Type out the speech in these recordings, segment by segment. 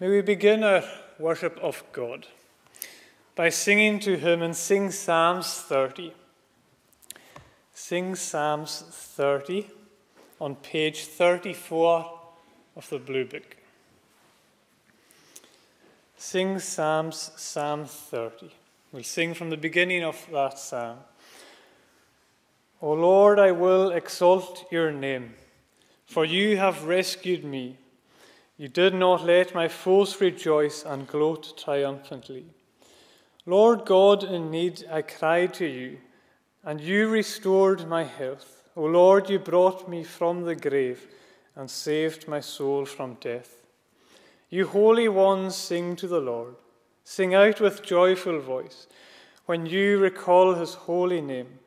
May we begin our worship of God by singing to Him and sing Psalms 30. Sing Psalms 30 on page 34 of the Blue Book. Sing Psalms, Psalm 30. We'll sing from the beginning of that psalm. O Lord, I will exalt your name, for you have rescued me. You did not let my foes rejoice and gloat triumphantly. Lord God, in need I cried to you, and you restored my health. O Lord, you brought me from the grave and saved my soul from death. You holy ones, sing to the Lord. Sing out with joyful voice. When you recall his holy name,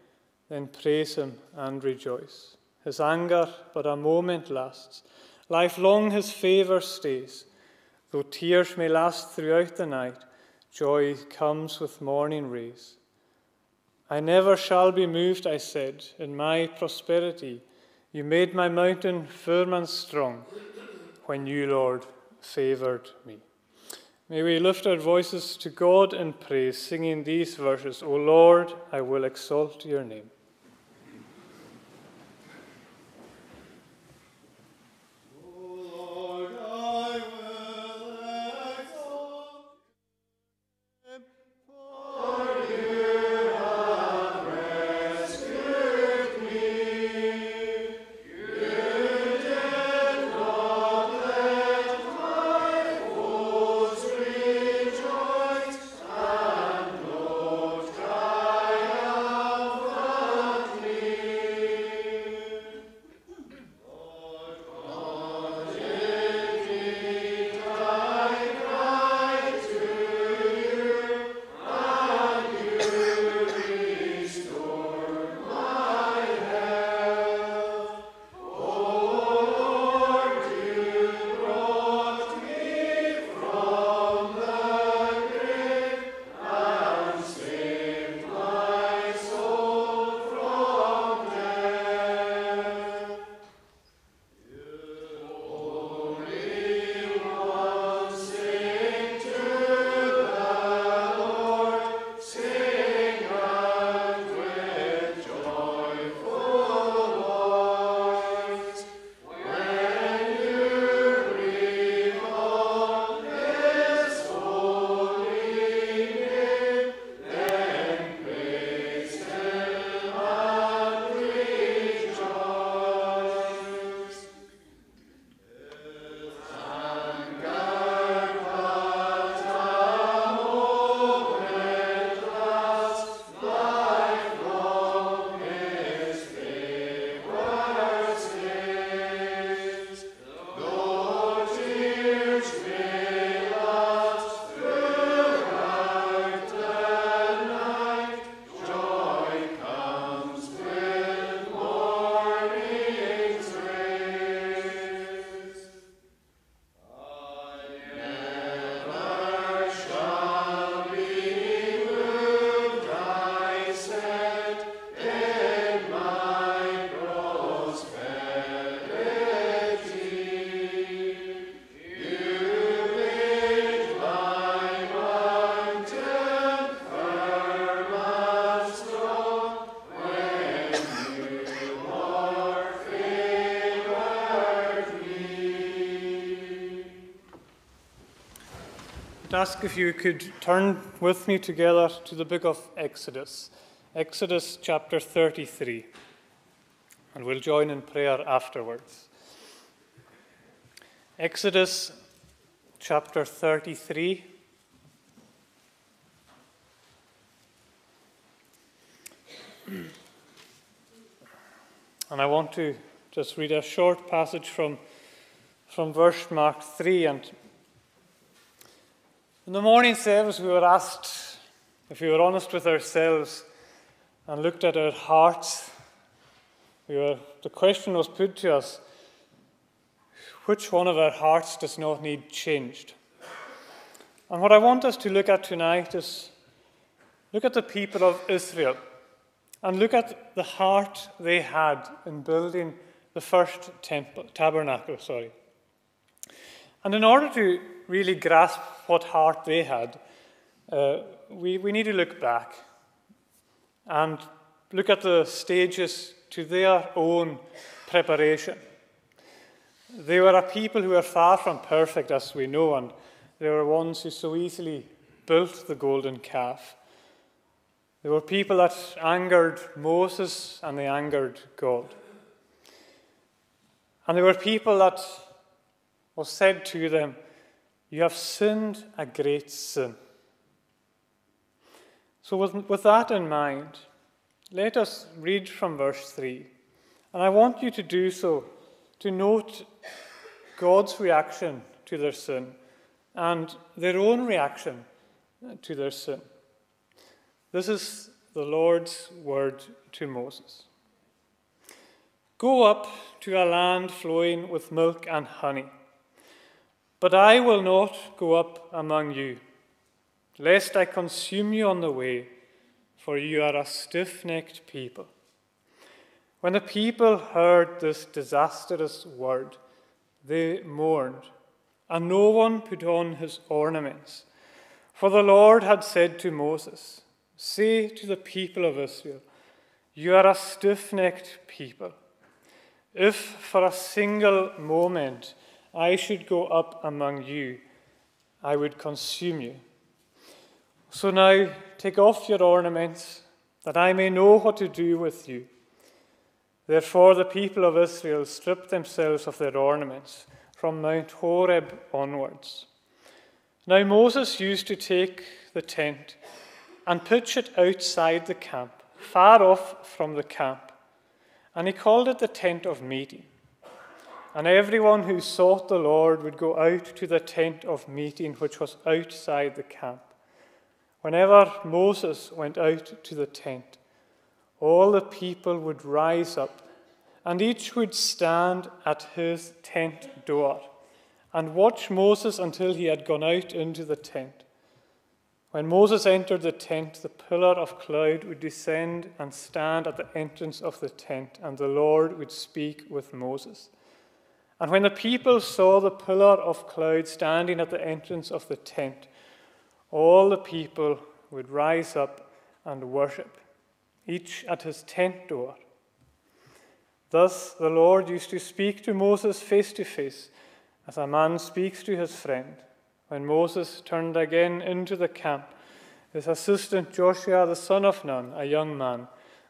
then praise him and rejoice. His anger but a moment lasts Lifelong his favour stays. Though tears may last throughout the night, joy comes with morning rays. I never shall be moved, I said, in my prosperity. You made my mountain firm and strong when you, Lord, favoured me. May we lift our voices to God in praise, singing these verses O Lord, I will exalt your name. Ask if you could turn with me together to the book of Exodus, Exodus chapter 33, and we'll join in prayer afterwards. Exodus chapter 33. And I want to just read a short passage from, from verse mark 3 and in the morning service, we were asked if we were honest with ourselves and looked at our hearts. We were, the question was put to us which one of our hearts does not need changed? And what I want us to look at tonight is look at the people of Israel and look at the heart they had in building the first temple, tabernacle. Sorry. And in order to really grasp what heart they had, uh, we, we need to look back and look at the stages to their own preparation. They were a people who were far from perfect, as we know, and they were ones who so easily built the golden calf. They were people that angered Moses and they angered God. And there were people that was said to them, You have sinned a great sin. So, with, with that in mind, let us read from verse 3. And I want you to do so to note God's reaction to their sin and their own reaction to their sin. This is the Lord's word to Moses Go up to a land flowing with milk and honey, but I will not go up among you, lest I consume you on the way, for you are a stiff necked people. When the people heard this disastrous word, they mourned, and no one put on his ornaments. For the Lord had said to Moses, Say to the people of Israel, You are a stiff necked people. If for a single moment I should go up among you, I would consume you. So now take off your ornaments, that I may know what to do with you. Therefore, the people of Israel stripped themselves of their ornaments from Mount Horeb onwards. Now, Moses used to take the tent and pitch it outside the camp, far off from the camp, and he called it the tent of meeting. And everyone who sought the Lord would go out to the tent of meeting, which was outside the camp. Whenever Moses went out to the tent, all the people would rise up, and each would stand at his tent door and watch Moses until he had gone out into the tent. When Moses entered the tent, the pillar of cloud would descend and stand at the entrance of the tent, and the Lord would speak with Moses. And when the people saw the pillar of cloud standing at the entrance of the tent, all the people would rise up and worship each at his tent door. Thus the Lord used to speak to Moses face to face, as a man speaks to his friend. When Moses turned again into the camp, his assistant Joshua the son of Nun, a young man,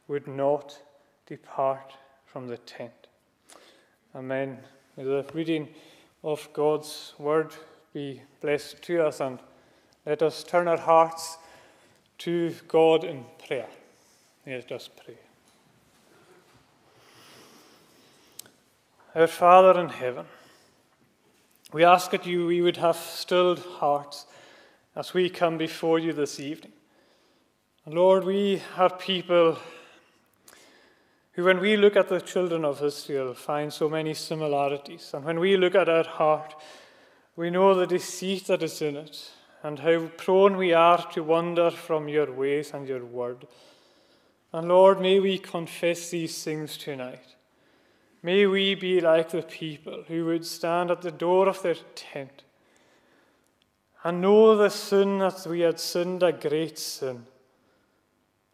would not depart from the tent. Amen. May the reading of God's word be blessed to us, and let us turn our hearts to God in prayer. Let us pray. Our Father in heaven, we ask that you we would have stilled hearts as we come before you this evening. Lord, we are people when we look at the children of Israel, find so many similarities. And when we look at our heart, we know the deceit that is in it and how prone we are to wander from your ways and your word. And Lord, may we confess these things tonight. May we be like the people who would stand at the door of their tent and know the sin that we had sinned a great sin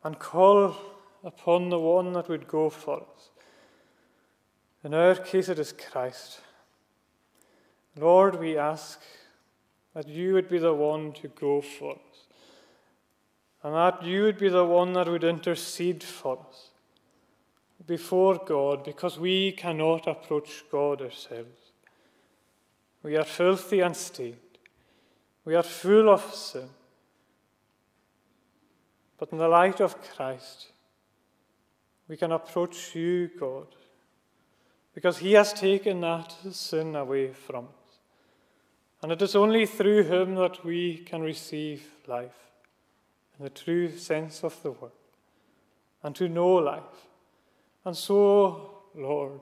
and call upon the one that would go for us. In our case, it is Christ. Lord, we ask that you would be the one to go for us and that you would be the one that would intercede for us before God because we cannot approach God ourselves. We are filthy and stained. We are full of sin. But in the light of Christ, we can approach you, God, because He has taken that sin away from us. And it is only through Him that we can receive life in the true sense of the word and to know life. And so, Lord,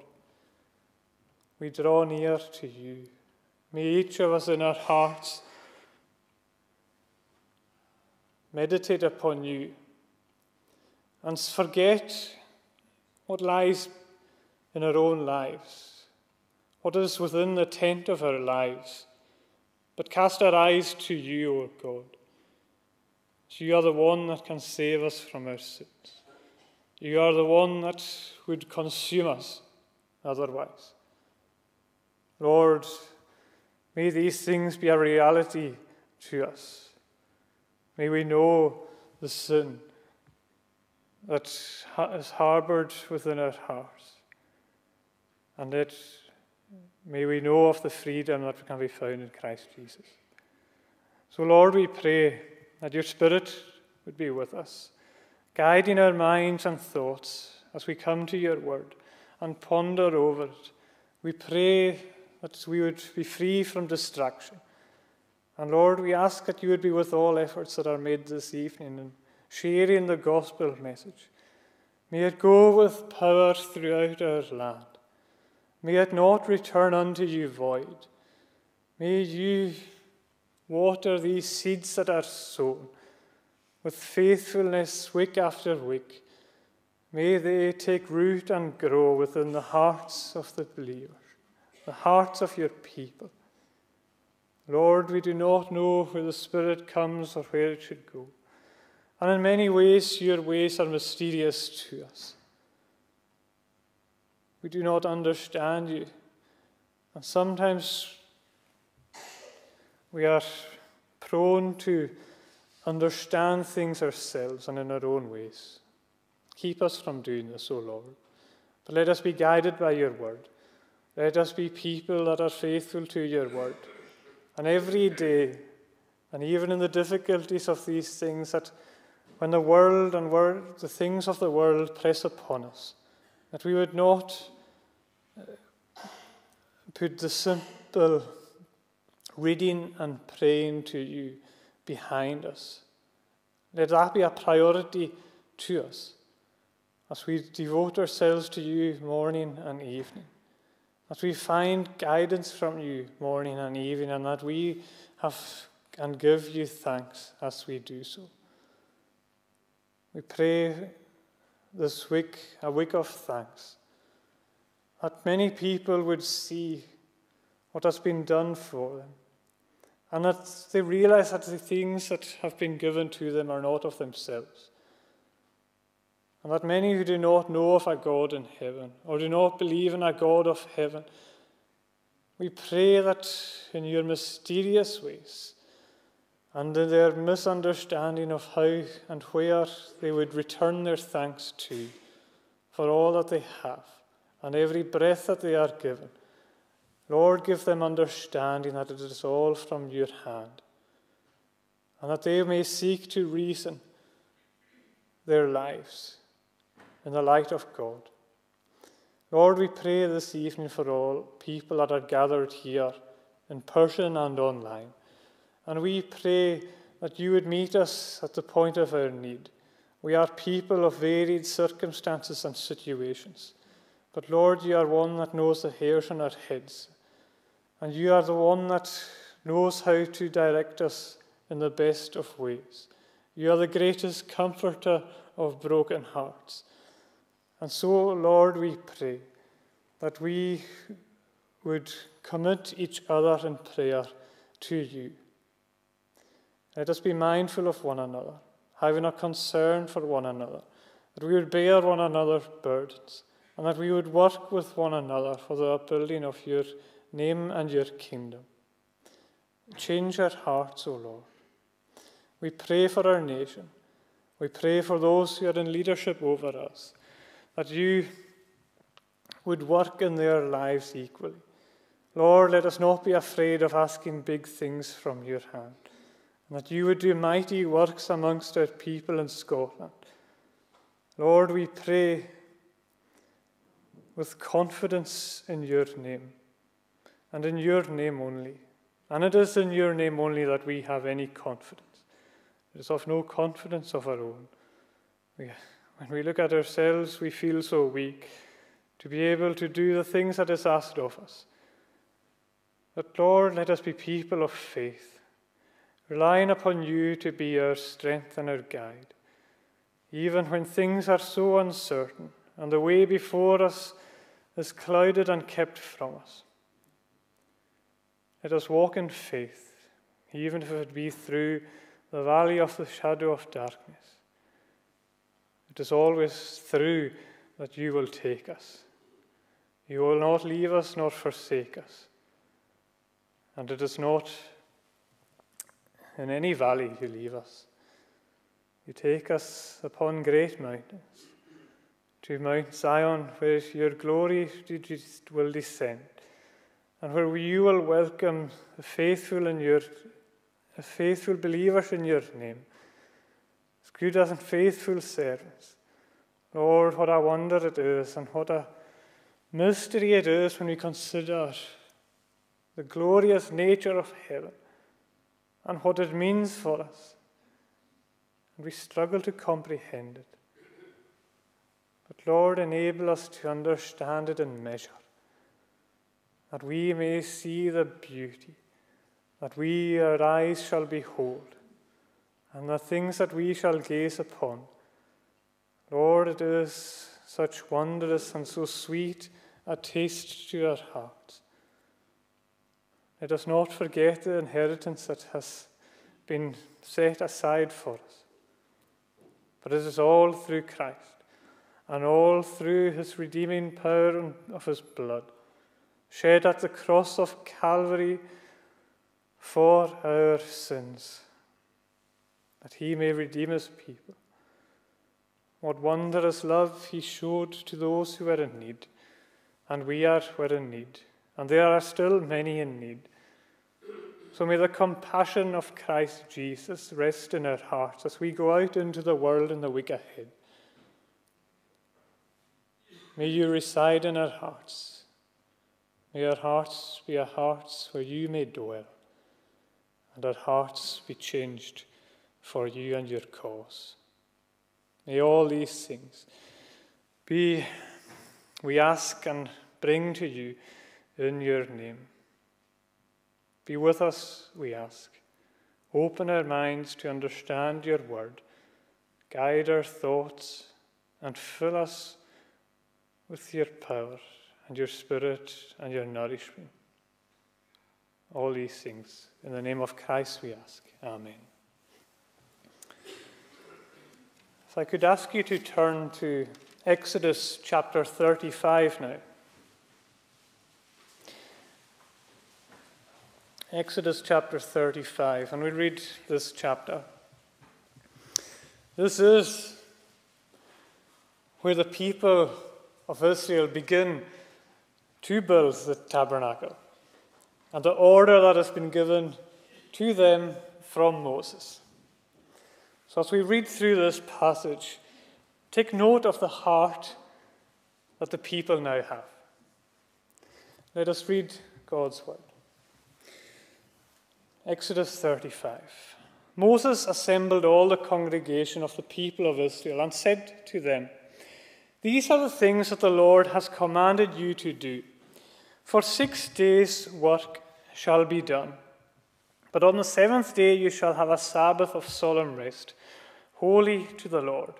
we draw near to you. May each of us in our hearts meditate upon you and forget what lies in our own lives, what is within the tent of our lives, but cast our eyes to you, O God. You are the one that can save us from our sins. You are the one that would consume us otherwise. Lord, may these things be a reality to us. May we know the sin that is harbored within our hearts. And that may we know of the freedom that can be found in Christ Jesus. So, Lord, we pray that your Spirit would be with us, guiding our minds and thoughts as we come to your word and ponder over it. We pray that we would be free from distraction. And Lord, we ask that you would be with all efforts that are made this evening in sharing the gospel message. May it go with power throughout our land. May it not return unto you void. May you water these seeds that are sown with faithfulness week after week. May they take root and grow within the hearts of the believers, the hearts of your people. Lord, we do not know where the Spirit comes or where it should go. And in many ways, your ways are mysterious to us. We do not understand you. And sometimes we are prone to understand things ourselves and in our own ways. Keep us from doing this, O Lord. But let us be guided by your word. Let us be people that are faithful to your word. And every day, and even in the difficulties of these things, that when the world and the things of the world press upon us, that we would not uh, put the simple reading and praying to you behind us. Let that be a priority to us as we devote ourselves to you morning and evening. As we find guidance from you morning and evening, and that we have and give you thanks as we do so. We pray this week a week of thanks, that many people would see what has been done for them, and that they realize that the things that have been given to them are not of themselves and that many who do not know of a God in heaven or do not believe in a God of heaven, we pray that in your mysterious ways and in their misunderstanding of how and where they would return their thanks to for all that they have and every breath that they are given. Lord, give them understanding that it is all from your hand, and that they may seek to reason their lives in the light of God. Lord, we pray this evening for all people that are gathered here in person and online. And we pray that you would meet us at the point of our need. We are people of varied circumstances and situations. But Lord, you are one that knows the hairs on our heads. And you are the one that knows how to direct us in the best of ways. You are the greatest comforter of broken hearts. And so, Lord, we pray that we would commit each other in prayer to you. Let us be mindful of one another, having a concern for one another, that we would bear one another's burdens, and that we would work with one another for the upbuilding of your name and your kingdom. Change our hearts, O Lord. We pray for our nation. We pray for those who are in leadership over us that you would work in their lives equally. Lord, let us not be afraid of asking big things from your hand, and that you would do mighty works amongst our people in Scotland. Lord, we pray with confidence in your name, and in your name only. And it is in your name only that we have any confidence. It is of no confidence of our own. When we look at ourselves, we feel so weak to be able to do the things that is asked of us. But Lord, let us be people of faith, relying upon you to be our strength and our guide, even when things are so uncertain and the way before us is clouded and kept from us. Let us walk in faith, even if it be through the valley of the shadow of darkness. It is always through that you will take us. You will not leave us nor forsake us. And it is not in any valley you leave us. You take us upon great mountains, to Mount Zion, where your glory will descend, and where you will welcome the faithful in your faithful believers in your name, as good as and faithful servants. Lord, what a wonder it is, and what a mystery it is when we consider the glorious nature of heaven and what it means for us. And we struggle to comprehend it. But Lord, enable us to understand it in measure, that we may see the beauty, that we, our eyes shall behold, and the things that we shall gaze upon. Lord, it is such wondrous and so sweet a taste to our hearts. Let us not forget the inheritance that has been set aside for us. But it is all through Christ and all through his redeeming power of his blood, shed at the cross of Calvary for our sins, that he may redeem his people. What wondrous love he showed to those who were in need, and we are were in need, and there are still many in need. So may the compassion of Christ Jesus rest in our hearts as we go out into the world in the week ahead. May you reside in our hearts. May our hearts be our hearts where you may dwell, and our hearts be changed for you and your cause. May all these things be, we ask and bring to you in your name. Be with us, we ask. Open our minds to understand your word. Guide our thoughts and fill us with your power and your spirit and your nourishment. All these things. In the name of Christ we ask. Amen. If I could ask you to turn to Exodus chapter 35 now. Exodus chapter 35, and we read this chapter. This is where the people of Israel begin to build the tabernacle and the order that has been given to them from Moses. So, as we read through this passage, take note of the heart that the people now have. Let us read God's word. Exodus 35. Moses assembled all the congregation of the people of Israel and said to them, These are the things that the Lord has commanded you to do. For six days' work shall be done. But on the seventh day you shall have a Sabbath of solemn rest, holy to the Lord.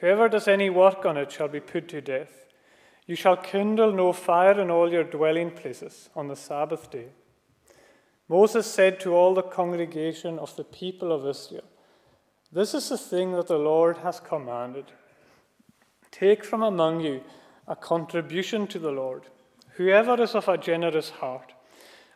Whoever does any work on it shall be put to death. You shall kindle no fire in all your dwelling places on the Sabbath day. Moses said to all the congregation of the people of Israel, This is the thing that the Lord has commanded. Take from among you a contribution to the Lord. Whoever is of a generous heart,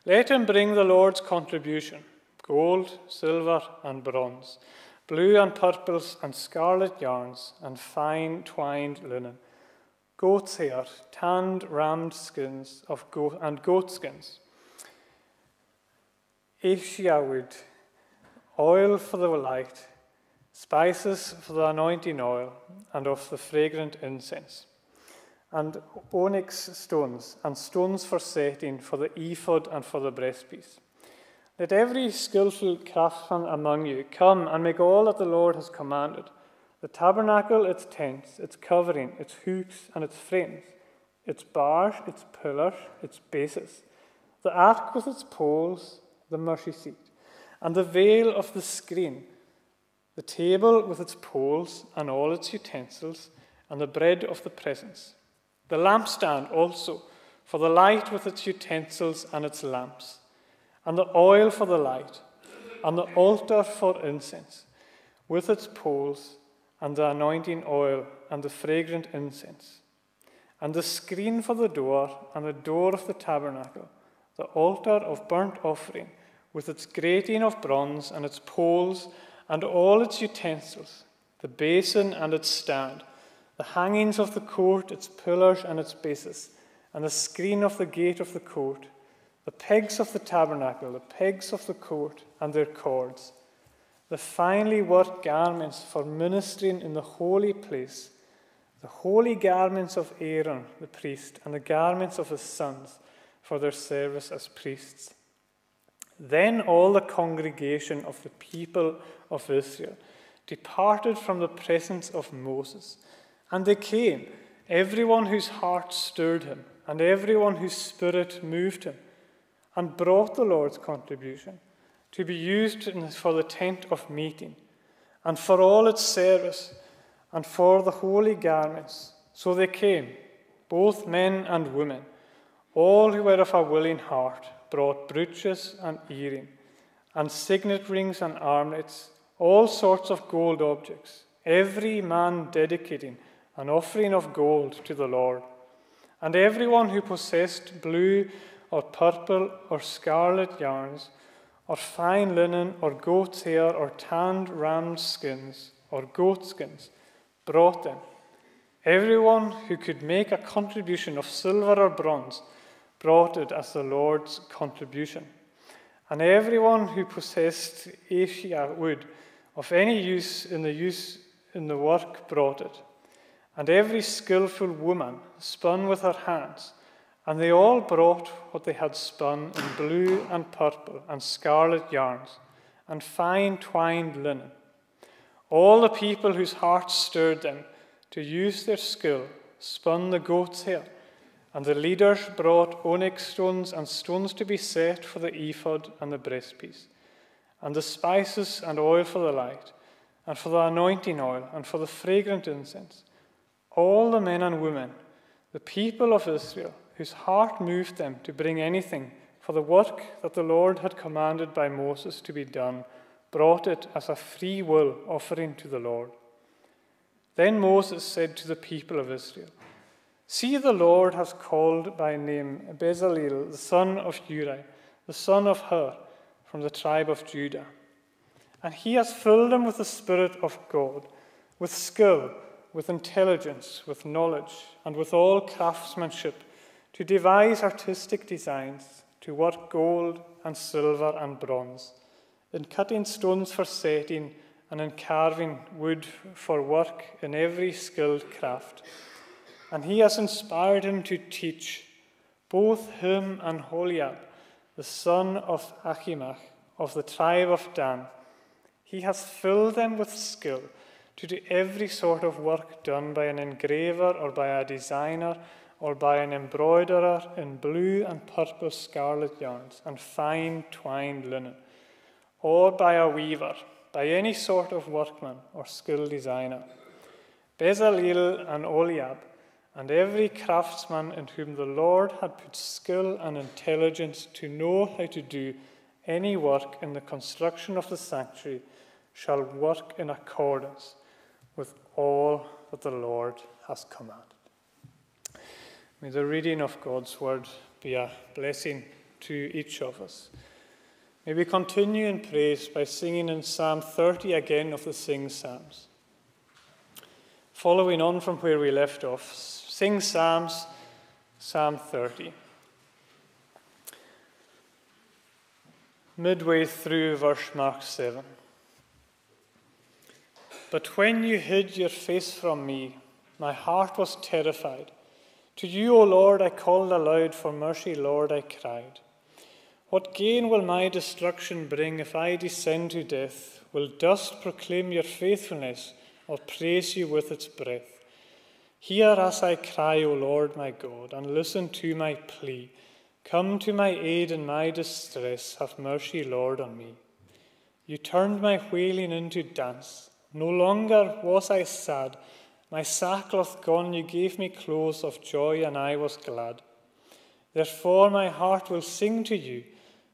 let him bring the Lord's contribution gold, silver, and bronze, blue and purples, and scarlet yarns, and fine twined linen, goat's hair, tanned rammed skins of goat, and goat Acacia wood, oil for the light, spices for the anointing oil, and of the fragrant incense, and onyx stones, and stones for setting for the ephod and for the breastpiece. Let every skilful craftsman among you come and make all that the Lord has commanded the tabernacle, its tents, its covering, its hooks, and its frames, its bars, its pillars, its bases, the ark with its poles, the mercy seat, and the veil of the screen, the table with its poles and all its utensils, and the bread of the presence, the lampstand also, for the light with its utensils and its lamps, and the oil for the light, and the altar for incense, with its poles, and the anointing oil, and the fragrant incense, and the screen for the door, and the door of the tabernacle, the altar of burnt offering, with its grating of bronze, and its poles, and all its utensils, the basin and its stand, the hangings of the court, its pillars and its bases, and the screen of the gate of the court, the pegs of the tabernacle, the pegs of the court, and their cords, the finely worked garments for ministering in the holy place, the holy garments of Aaron the priest, and the garments of his sons for their service as priests. Then all the congregation of the people of Israel departed from the presence of Moses, and they came, everyone whose heart stirred him, and everyone whose spirit moved him, and brought the Lord's contribution to be used for the tent of meeting, and for all its service, and for the holy garments. So they came, both men and women, all who were of a willing heart brought brooches and earrings, and signet rings and armlets, all sorts of gold objects, every man dedicating an offering of gold to the Lord. And everyone who possessed blue or purple or scarlet yarns, or fine linen, or goat's hair, or tanned ram's skins, or goat skins, brought them. Everyone who could make a contribution of silver or bronze, brought it as the Lord's contribution. And everyone who possessed acacia wood of any use in the use in the work brought it. And every skilful woman spun with her hands, and they all brought what they had spun in blue and purple and scarlet yarns, and fine twined linen. All the people whose hearts stirred them to use their skill spun the goat's hair and the leaders brought onyx stones and stones to be set for the ephod and the breastpiece, and the spices and oil for the light, and for the anointing oil, and for the fragrant incense. All the men and women, the people of Israel, whose heart moved them to bring anything for the work that the Lord had commanded by Moses to be done, brought it as a free will offering to the Lord. Then Moses said to the people of Israel, See, the Lord has called by name Bezalel, the son of Uri, the son of Hur, from the tribe of Judah. And he has filled him with the Spirit of God, with skill, with intelligence, with knowledge, and with all craftsmanship, to devise artistic designs, to work gold and silver and bronze, in cutting stones for setting, and in carving wood for work in every skilled craft and he has inspired him to teach both him and Holiab, the son of Achimach of the tribe of Dan. He has filled them with skill to do every sort of work done by an engraver or by a designer or by an embroiderer in blue and purple scarlet yarns and fine twined linen, or by a weaver, by any sort of workman or skilled designer. Bezalel and Oliab and every craftsman in whom the Lord had put skill and intelligence to know how to do any work in the construction of the sanctuary shall work in accordance with all that the Lord has commanded. May the reading of God's word be a blessing to each of us. May we continue in praise by singing in Psalm 30 again of the Sing Psalms. Following on from where we left off, Sing Psalms, Psalm 30. Midway through verse mark 7. But when you hid your face from me, my heart was terrified. To you, O Lord, I called aloud for mercy, Lord, I cried. What gain will my destruction bring if I descend to death? Will dust proclaim your faithfulness or praise you with its breath? Hear as I cry, O Lord my God, and listen to my plea. Come to my aid in my distress. Have mercy, Lord, on me. You turned my wailing into dance. No longer was I sad. My sackcloth gone, you gave me clothes of joy, and I was glad. Therefore, my heart will sing to you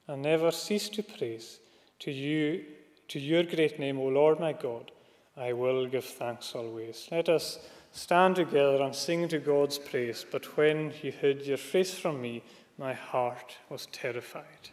and never cease to praise. To you, to your great name, O Lord my God, I will give thanks always. Let us stand together and sing to God's praise. But when you hid your face from me, my heart was terrified.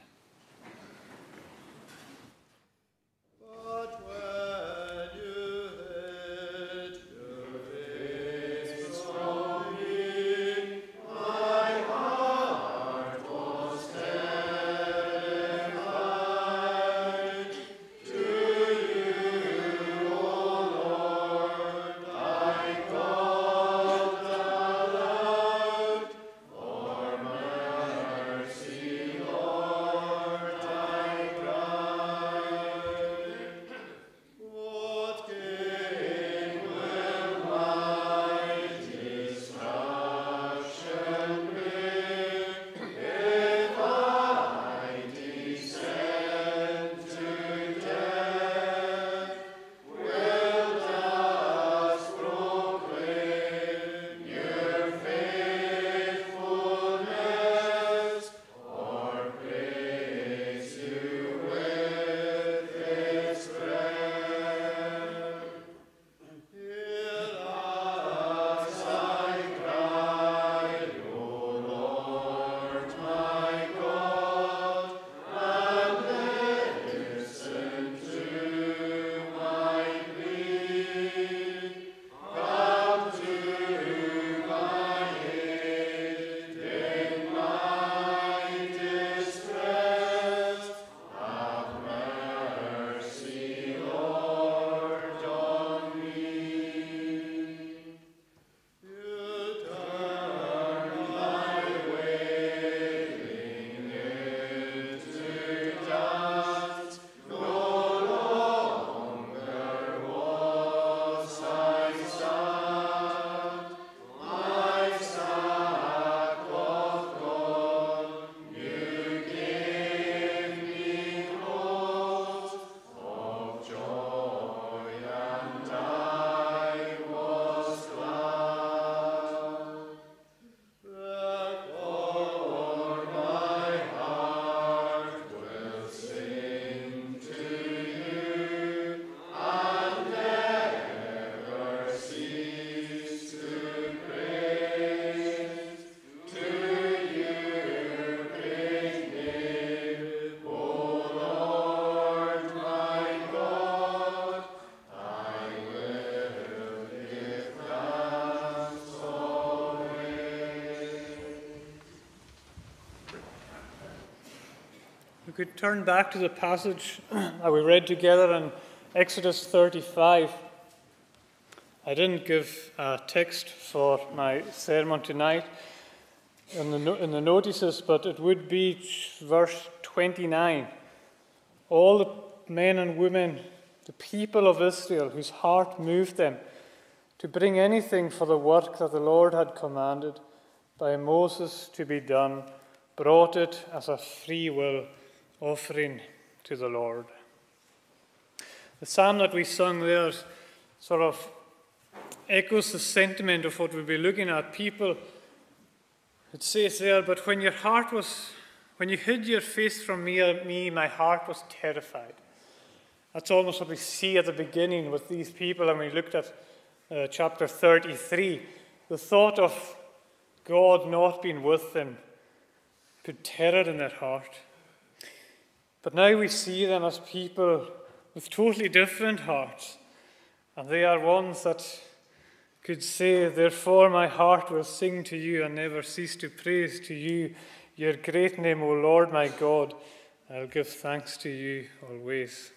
We could turn back to the passage that we read together in Exodus 35. I didn't give a text for my sermon tonight in the, in the notices, but it would be verse 29. All the men and women, the people of Israel, whose heart moved them to bring anything for the work that the Lord had commanded by Moses to be done, brought it as a free will offering to the Lord. The psalm that we sung there sort of echoes the sentiment of what we'll be looking at. People, it says there, but when your heart was, when you hid your face from me, me my heart was terrified. That's almost what we see at the beginning with these people, and we looked at uh, chapter 33. The thought of God not being with them put terror in their heart. But now we see them as people with totally different hearts. And they are ones that could say, Therefore, my heart will sing to you and never cease to praise to you your great name, O Lord my God. I'll give thanks to you always.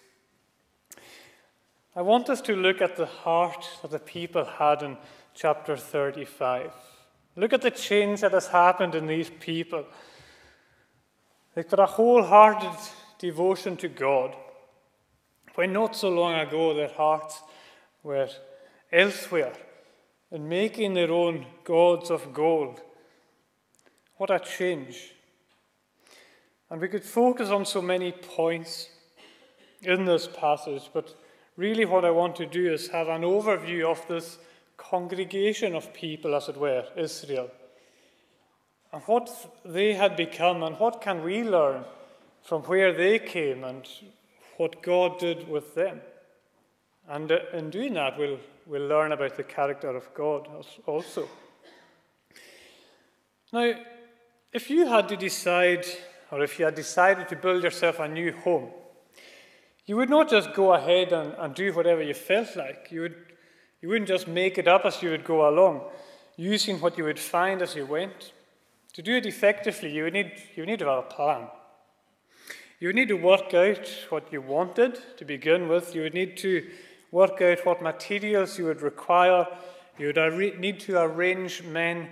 I want us to look at the heart that the people had in chapter 35. Look at the change that has happened in these people. They've got a wholehearted devotion to God, when not so long ago their hearts were elsewhere and making their own gods of gold. What a change. And we could focus on so many points in this passage, but really what I want to do is have an overview of this congregation of people, as it were, Israel, and what they had become, and what can we learn from where they came and what God did with them. And uh, in doing that, we'll, we'll learn about the character of God also. Now, if you had to decide, or if you had decided to build yourself a new home, you would not just go ahead and, and do whatever you felt like. You, would, you wouldn't just make it up as you would go along, using what you would find as you went. To do it effectively, you would need, you would need to have a plan. You would need to work out what you wanted to begin with. You would need to work out what materials you would require. You would need to arrange men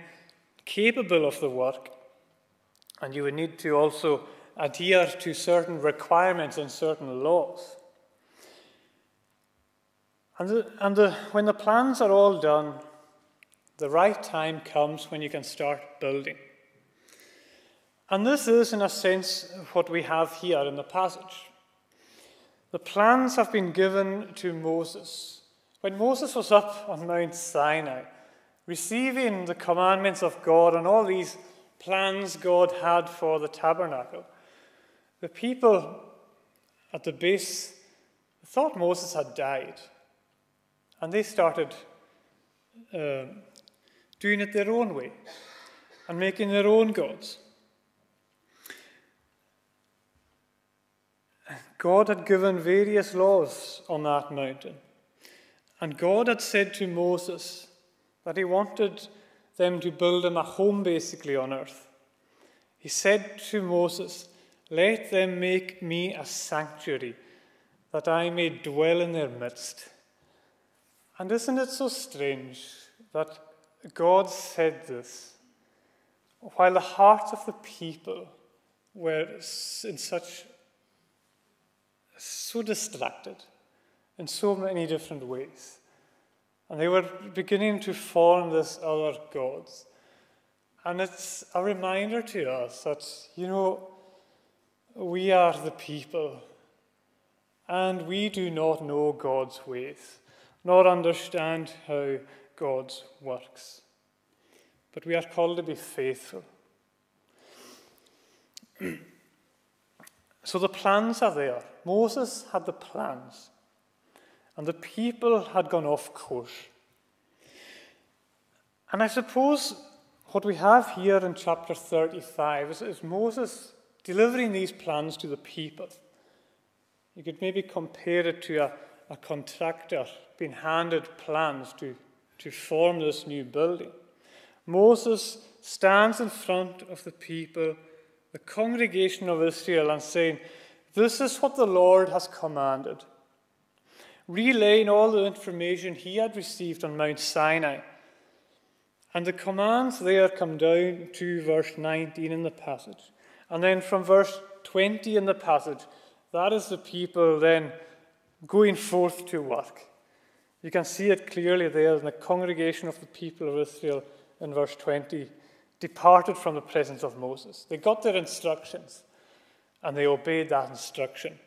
capable of the work. And you would need to also adhere to certain requirements and certain laws. And, the, and the, when the plans are all done, the right time comes when you can start building. And this is, in a sense, what we have here in the passage. The plans have been given to Moses. When Moses was up on Mount Sinai, receiving the commandments of God and all these plans God had for the tabernacle, the people at the base thought Moses had died. And they started uh, doing it their own way and making their own gods. God had given various laws on that mountain. And God had said to Moses that he wanted them to build him a home basically on earth. He said to Moses, Let them make me a sanctuary that I may dwell in their midst. And isn't it so strange that God said this while the hearts of the people were in such so distracted in so many different ways. And they were beginning to form this other gods. And it's a reminder to us that, you know, we are the people and we do not know God's ways, nor understand how God works. But we are called to be faithful. So the plans are there. Moses had the plans, and the people had gone off course. And I suppose what we have here in chapter 35 is, is Moses delivering these plans to the people. You could maybe compare it to a, a contractor being handed plans to, to form this new building. Moses stands in front of the people the congregation of Israel and saying, This is what the Lord has commanded. Relaying all the information he had received on Mount Sinai. And the commands there come down to verse 19 in the passage. And then from verse 20 in the passage, that is the people then going forth to work. You can see it clearly there in the congregation of the people of Israel in verse 20 departed from the presence of Moses. They got their instructions and they obeyed that instruction.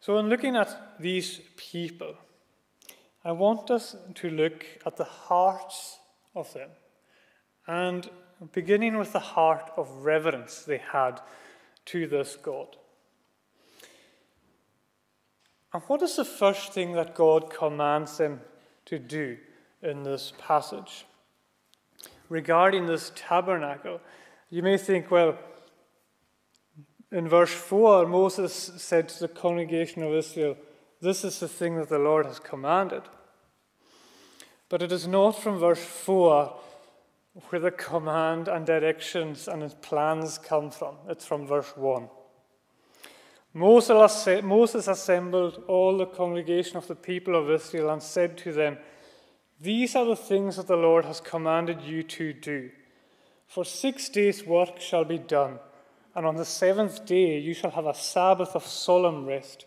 So, in looking at these people, I want us to look at the hearts of them and beginning with the heart of reverence they had to this God. And what is the first thing that God commands them to do in this passage? Regarding this tabernacle. You may think, well, in verse 4, Moses said to the congregation of Israel, This is the thing that the Lord has commanded. But it is not from verse 4 where the command and directions and his plans come from. It's from verse 1. Moses assembled all the congregation of the people of Israel and said to them, these are the things that the Lord has commanded you to do. For six days' work shall be done, and on the seventh day you shall have a Sabbath of solemn rest,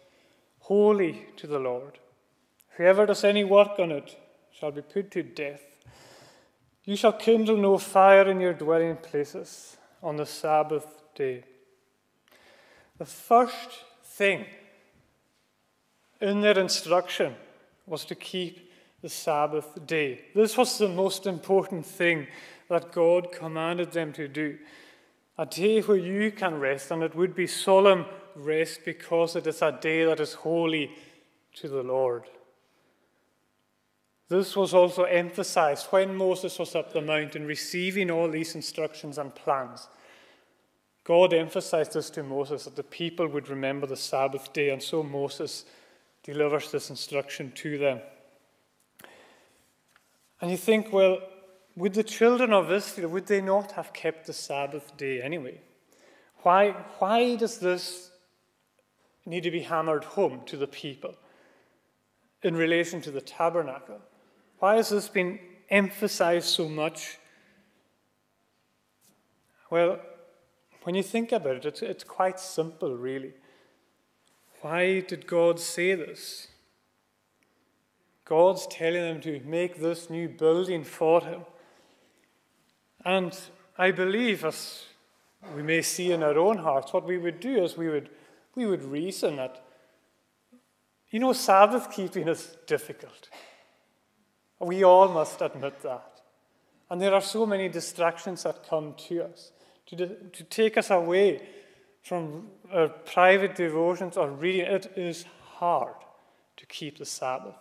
holy to the Lord. Whoever does any work on it shall be put to death. You shall kindle no fire in your dwelling places on the Sabbath day. The first thing in their instruction was to keep the Sabbath day. This was the most important thing that God commanded them to do. A day where you can rest, and it would be solemn rest because it is a day that is holy to the Lord. This was also emphasized when Moses was up the mountain receiving all these instructions and plans. God emphasized this to Moses that the people would remember the Sabbath day, and so Moses delivers this instruction to them. And you think, well, would the children of Israel, would they not have kept the Sabbath day anyway? Why, why does this need to be hammered home to the people in relation to the tabernacle? Why has this been emphasized so much? Well, when you think about it, it's, it's quite simple, really. Why did God say this? God's telling them to make this new building for Him. And I believe, as we may see in our own hearts, what we would do is we would, we would reason that, you know, Sabbath keeping is difficult. We all must admit that. And there are so many distractions that come to us to, to take us away from our private devotions or reading. It is hard to keep the Sabbath.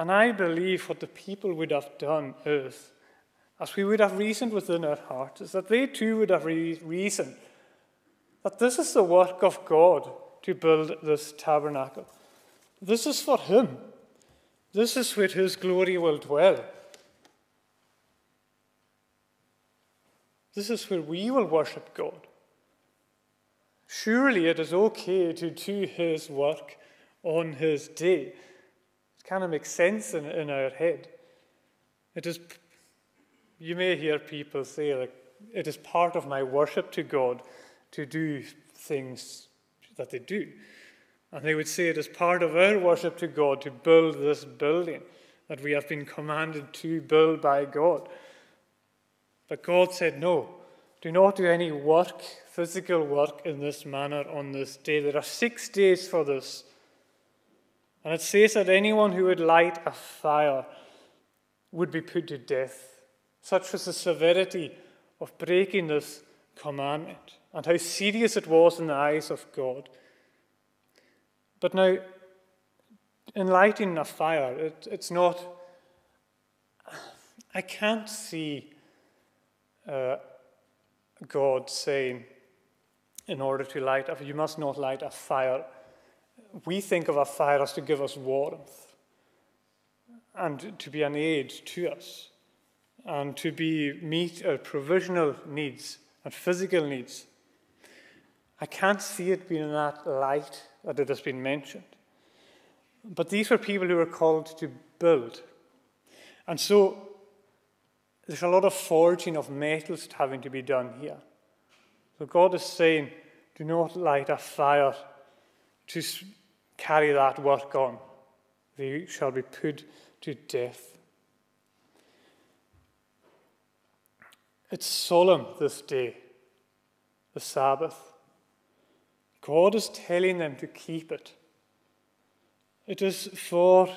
And I believe what the people would have done is as we would have reasoned within our hearts, is that they too would have reasoned that this is the work of God to build this tabernacle. This is for Him. This is where His glory will dwell. This is where we will worship God. Surely it is okay to do His work on His day. Kind of makes sense in, in our head. It is you may hear people say, like, it is part of my worship to God to do things that they do. And they would say it is part of our worship to God to build this building that we have been commanded to build by God. But God said, No, do not do any work, physical work, in this manner on this day. There are six days for this. And it says that anyone who would light a fire would be put to death. Such was the severity of breaking this commandment and how serious it was in the eyes of God. But now, in lighting a fire, it, it's not, I can't see uh, God saying, in order to light a fire you must not light a fire. We think of a fire as to give us warmth and to be an aid to us and to be meet our provisional needs and physical needs. I can't see it being in that light that it has been mentioned. But these were people who were called to build. And so there's a lot of forging of metals having to be done here. So God is saying, do not light a fire to carry that work on. They shall be put to death. It's solemn this day, the Sabbath. God is telling them to keep it. It is for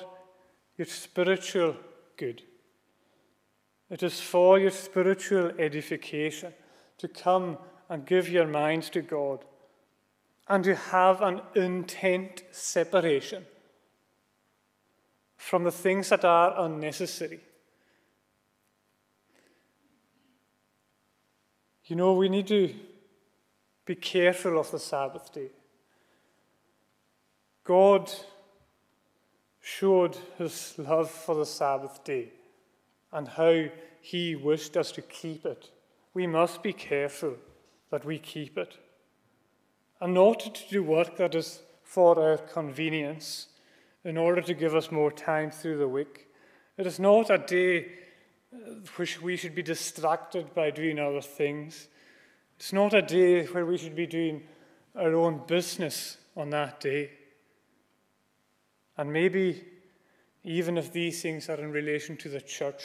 your spiritual good. It is for your spiritual edification to come and give your minds to God and to have an intent separation from the things that are unnecessary. You know, we need to be careful of the Sabbath day. God showed his love for the Sabbath day and how he wished us to keep it. We must be careful that we keep it and not to do work that is for our convenience in order to give us more time through the week. It is not a day uh, which we should be distracted by doing other things. It's not a day where we should be doing our own business on that day. And maybe even if these things are in relation to the church,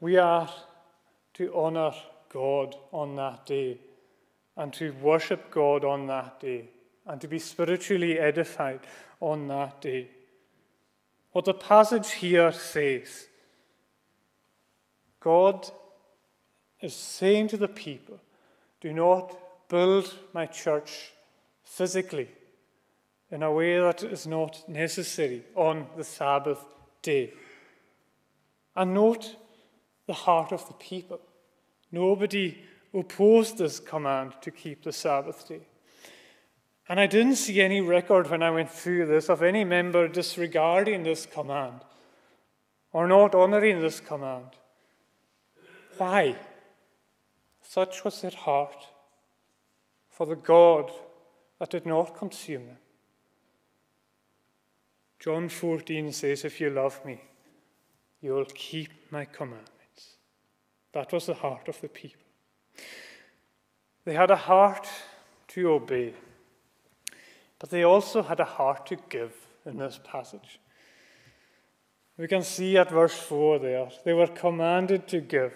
we are to honour God on that day and to worship God on that day and to be spiritually edified on that day. What the passage here says God is saying to the people, do not build my church physically in a way that is not necessary on the Sabbath day. And note the heart of the people. Nobody opposed this command to keep the Sabbath day. And I didn't see any record when I went through this of any member disregarding this command or not honoring this command. Why? Such was their heart for the God that did not consume them. John 14 says, If you love me, you will keep my commandments. That was the heart of the people. They had a heart to obey, but they also had a heart to give in this passage. We can see at verse 4 there, they were commanded to give.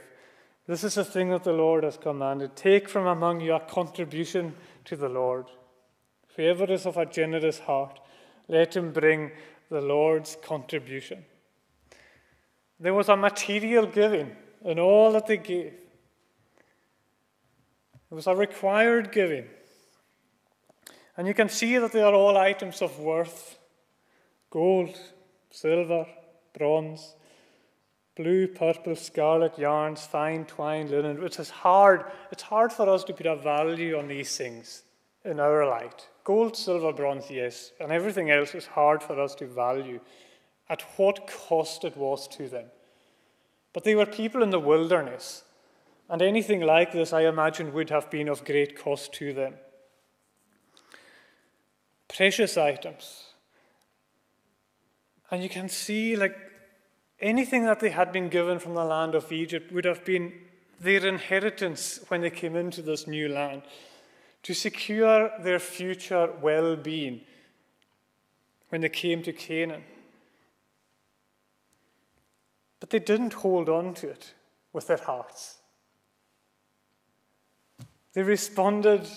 This is the thing that the Lord has commanded. Take from among you a contribution to the Lord. Whoever is of a generous heart, let him bring the Lord's contribution. There was a material giving in all that they gave. It was a required giving. And you can see that they are all items of worth gold, silver, bronze, blue, purple, scarlet yarns, fine twine, linen. It's hard. It's hard for us to put a value on these things in our light. Gold, silver, bronze, yes, and everything else is hard for us to value at what cost it was to them. But they were people in the wilderness, and anything like this, I imagine, would have been of great cost to them. Precious items. And you can see, like, anything that they had been given from the land of Egypt would have been their inheritance when they came into this new land to secure their future well being when they came to Canaan. But they didn't hold on to it with their hearts. They responded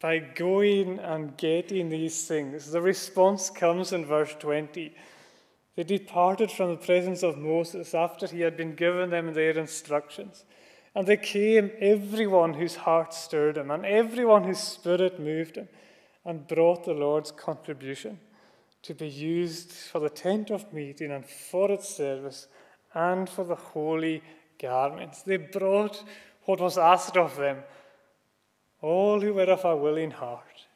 by going and getting these things. The response comes in verse 20. They departed from the presence of Moses after he had been given them their instructions. And they came, everyone whose heart stirred him, and everyone whose spirit moved him, and brought the Lord's contribution to be used for the tent of meeting and for its service and for the holy garments. They brought what was asked of them, all who were of a willing heart.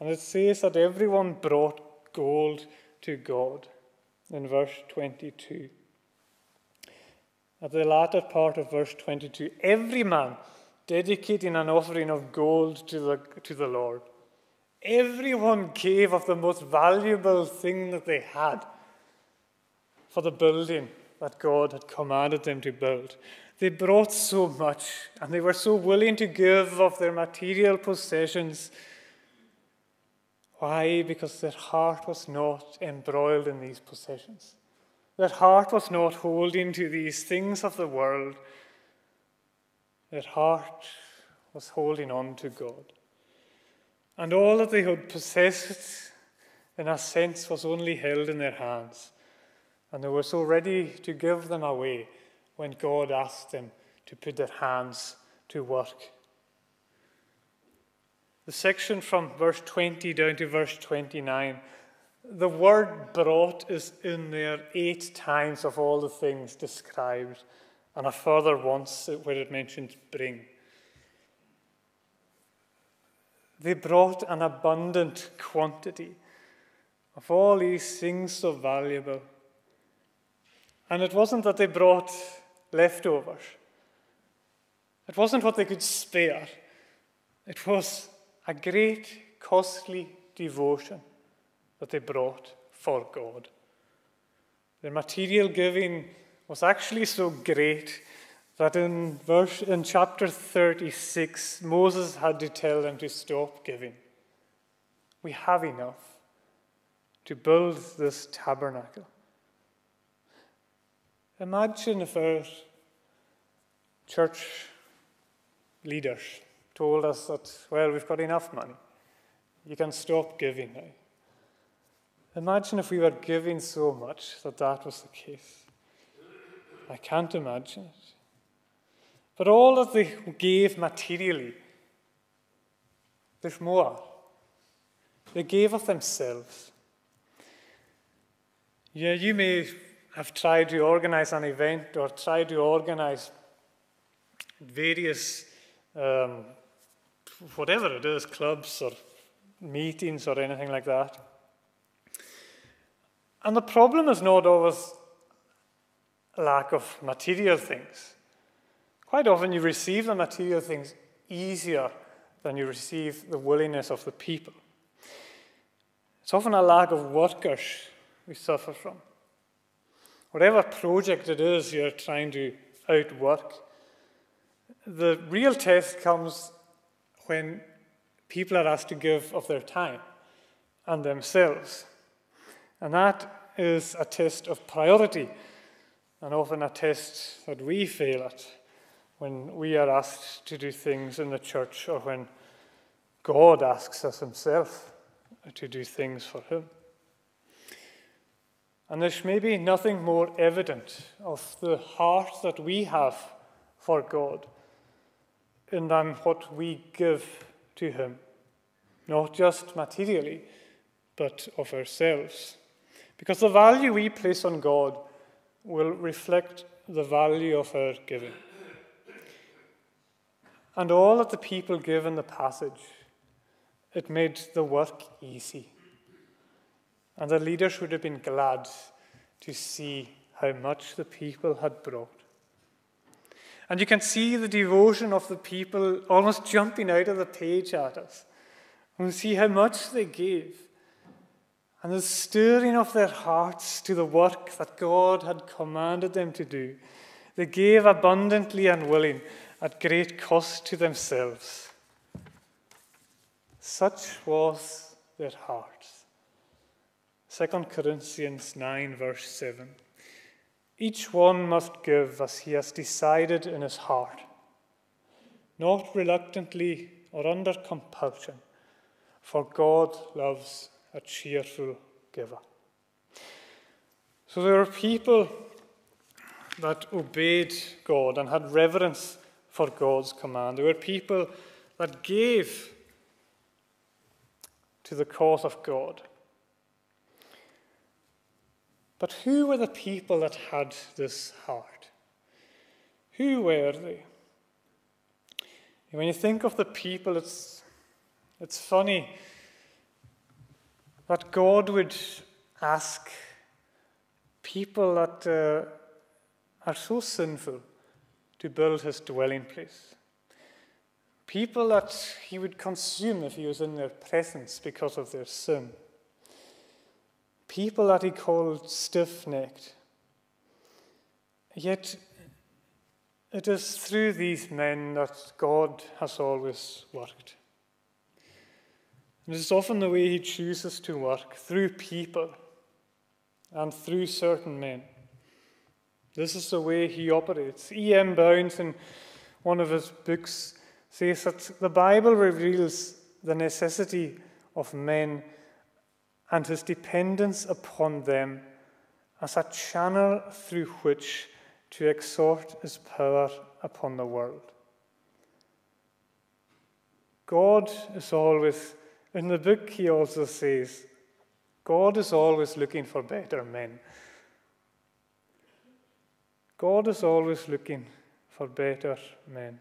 And it says that everyone brought gold to God in verse 22 at the latter part of verse 22 every man dedicating an offering of gold to the, to the Lord. Everyone gave of the most valuable thing that they had for the building that God had commanded them to build. They brought so much and they were so willing to give of their material possessions. Why? Because their heart was not embroiled in these possessions. Their heart was not holding to these things of the world. Their heart was holding on to God. And all that they had possessed, in a sense, was only held in their hands. And they were so ready to give them away when God asked them to put their hands to work. The section from verse 20 down to verse 29 the word brought is in there eight times of all the things described, and a further once where it mentions bring. They brought an abundant quantity of all these things so valuable. And it wasn't that they brought leftovers, it wasn't what they could spare, it was a great, costly devotion that they brought for God. Their material giving was actually so great that in verse in chapter 36 Moses had to tell them to stop giving. We have enough to build this tabernacle. Imagine if our church leaders told us that, well, we've got enough money. You can stop giving now. Imagine if we were giving so much that that was the case. I can't imagine it. But all that they gave materially There's more. They gave of themselves. Yeah, you may have tried to organize an event or tried to organize various, um, whatever it is, clubs or meetings or anything like that. And the problem is not always lack of material things. Quite often you receive the material things easier than you receive the willingness of the people. It's often a lack of workers we suffer from. Whatever project it is you're trying to outwork, the real test comes when people are asked to give of their time and themselves. And that is a test of priority, and often a test that we fail at when we are asked to do things in the church or when God asks us Himself to do things for Him. And there's maybe nothing more evident of the heart that we have for God than what we give to Him, not just materially, but of ourselves. Because the value we place on God will reflect the value of our giving. And all that the people give in the passage, it made the work easy. And the leaders would have been glad to see how much the people had brought. And you can see the devotion of the people almost jumping out of the page at us. And see how much they gave. And the stirring of their hearts to the work that God had commanded them to do. They gave abundantly and willing at great cost to themselves. Such was their hearts. 2 Corinthians 9, verse 7. Each one must give as he has decided in his heart, not reluctantly or under compulsion, for God loves a cheerful giver. So there are people that obeyed God and had reverence for God's command. There were people that gave to the cause of God. But who were the people that had this heart? Who were they? When you think of the people, it's, it's funny that God would ask people that uh, are so sinful to build his dwelling place. People that he would consume if he was in their presence because of their sin. People that he called stiff necked. Yet it is through these men that God has always worked. It is often the way he chooses to work through people and through certain men. This is the way he operates. E.M. Bounds, in one of his books, says that the Bible reveals the necessity of men and his dependence upon them as a channel through which to exert his power upon the world. God is always, in the book, he also says, God is always looking for better men. God is always looking for better men.